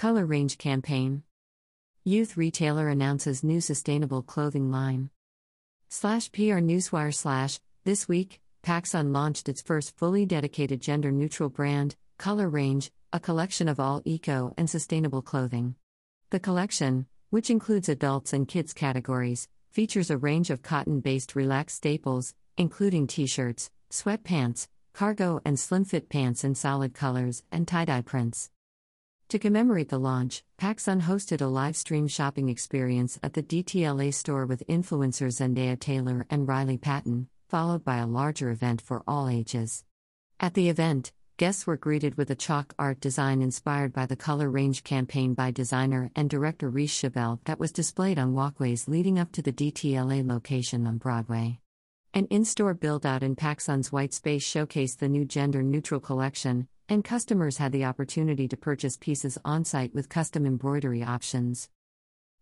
Color Range Campaign Youth retailer announces new sustainable clothing line. Slash PR Newswire slash This week, PacSun launched its first fully dedicated gender neutral brand, Color Range, a collection of all eco and sustainable clothing. The collection, which includes adults and kids categories, features a range of cotton based relaxed staples, including t shirts, sweatpants, cargo and slim fit pants in solid colors, and tie dye prints. To commemorate the launch, PacSun hosted a live stream shopping experience at the DTLA store with influencers Zendaya Taylor and Riley Patton, followed by a larger event for all ages. At the event, guests were greeted with a chalk art design inspired by the color range campaign by designer and director Reese Chabelle that was displayed on walkways leading up to the DTLA location on Broadway. An in store build out in PacSun's White Space showcased the new gender neutral collection, and customers had the opportunity to purchase pieces on site with custom embroidery options.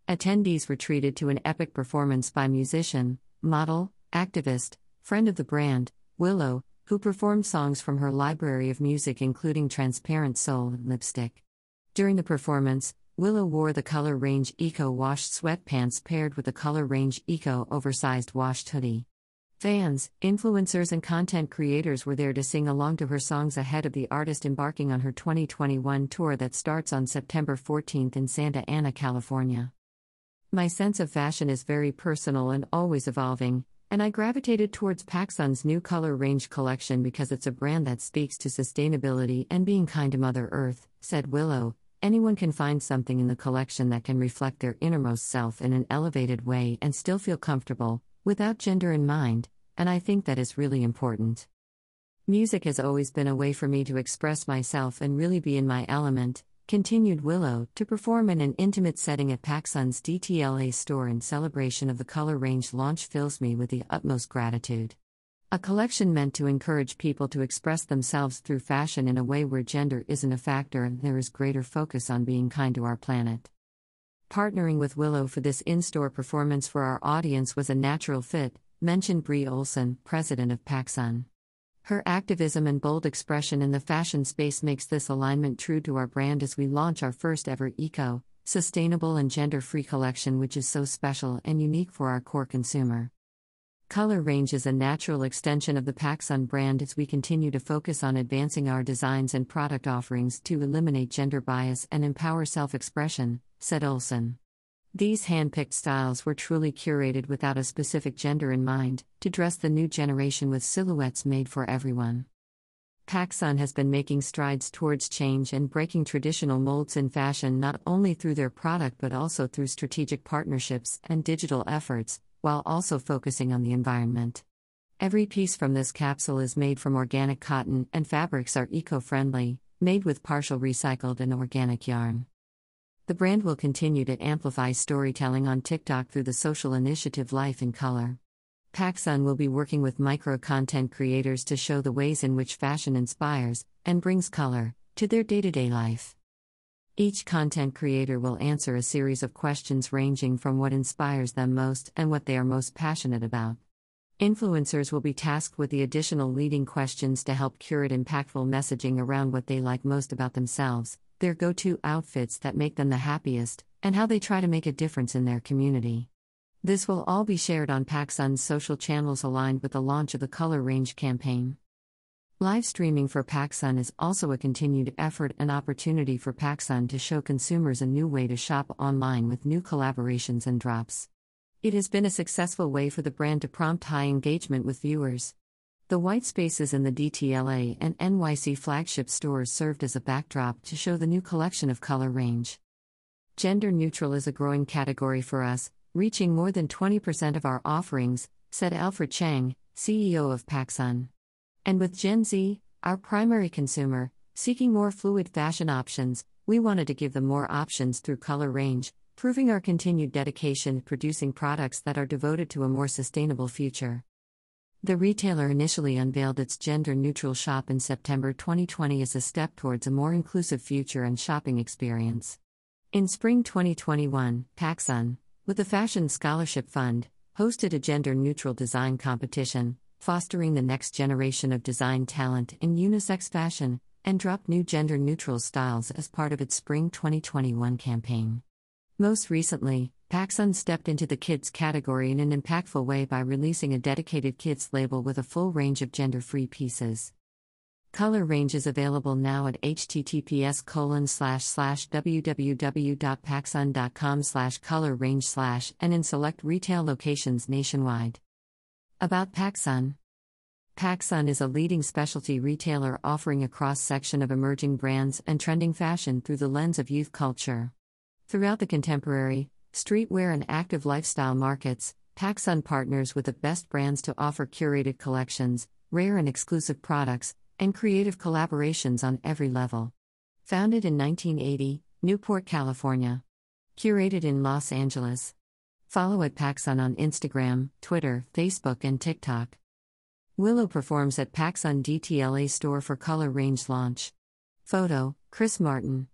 Attendees were treated to an epic performance by musician, model, activist, friend of the brand, Willow, who performed songs from her library of music, including Transparent Soul and Lipstick. During the performance, Willow wore the Color Range Eco washed sweatpants paired with the Color Range Eco oversized washed hoodie. Fans, influencers, and content creators were there to sing along to her songs ahead of the artist embarking on her 2021 tour that starts on September 14th in Santa Ana, California. My sense of fashion is very personal and always evolving, and I gravitated towards PacSun's new color range collection because it's a brand that speaks to sustainability and being kind to Mother Earth, said Willow. Anyone can find something in the collection that can reflect their innermost self in an elevated way and still feel comfortable, without gender in mind, and I think that is really important. Music has always been a way for me to express myself and really be in my element, continued Willow, to perform in an intimate setting at PacSun's DTLA store in celebration of the color range launch fills me with the utmost gratitude. A collection meant to encourage people to express themselves through fashion in a way where gender isn't a factor and there is greater focus on being kind to our planet. Partnering with Willow for this in store performance for our audience was a natural fit, mentioned Brie Olson, president of PacSun. Her activism and bold expression in the fashion space makes this alignment true to our brand as we launch our first ever eco, sustainable, and gender free collection, which is so special and unique for our core consumer. Color range is a natural extension of the PacSun brand as we continue to focus on advancing our designs and product offerings to eliminate gender bias and empower self expression, said Olson. These hand-picked styles were truly curated without a specific gender in mind, to dress the new generation with silhouettes made for everyone. PacSun has been making strides towards change and breaking traditional molds in fashion not only through their product but also through strategic partnerships and digital efforts, while also focusing on the environment. Every piece from this capsule is made from organic cotton and fabrics are eco friendly, made with partial recycled and organic yarn. The brand will continue to amplify storytelling on TikTok through the social initiative Life in Color. PacSun will be working with micro content creators to show the ways in which fashion inspires and brings color to their day to day life. Each content creator will answer a series of questions ranging from what inspires them most and what they are most passionate about. Influencers will be tasked with the additional leading questions to help curate impactful messaging around what they like most about themselves, their go to outfits that make them the happiest, and how they try to make a difference in their community. This will all be shared on PacSun's social channels aligned with the launch of the Color Range campaign. Live streaming for PacSun is also a continued effort and opportunity for PacSun to show consumers a new way to shop online with new collaborations and drops. It has been a successful way for the brand to prompt high engagement with viewers. The white spaces in the DTLA and NYC flagship stores served as a backdrop to show the new collection of color range. Gender neutral is a growing category for us, reaching more than 20% of our offerings, said Alfred Chang, CEO of PacSun. And with Gen Z, our primary consumer, seeking more fluid fashion options, we wanted to give them more options through color range, proving our continued dedication to producing products that are devoted to a more sustainable future. The retailer initially unveiled its gender neutral shop in September 2020 as a step towards a more inclusive future and shopping experience. In spring 2021, PacSun, with the Fashion Scholarship Fund, hosted a gender neutral design competition, fostering the next generation of design talent in unisex fashion, and dropped new gender neutral styles as part of its spring 2021 campaign. Most recently, PacSun stepped into the kids category in an impactful way by releasing a dedicated kids label with a full range of gender free pieces. Color range is available now at https colon slash slash www.pacsun.com slash color range slash and in select retail locations nationwide. About PacSun PacSun is a leading specialty retailer offering a cross section of emerging brands and trending fashion through the lens of youth culture. Throughout the contemporary, streetwear, and active lifestyle markets, PacSun partners with the best brands to offer curated collections, rare and exclusive products, and creative collaborations on every level. Founded in 1980, Newport, California. Curated in Los Angeles. Follow at PacSun on Instagram, Twitter, Facebook, and TikTok. Willow performs at PacSun DTLA store for color range launch. Photo Chris Martin.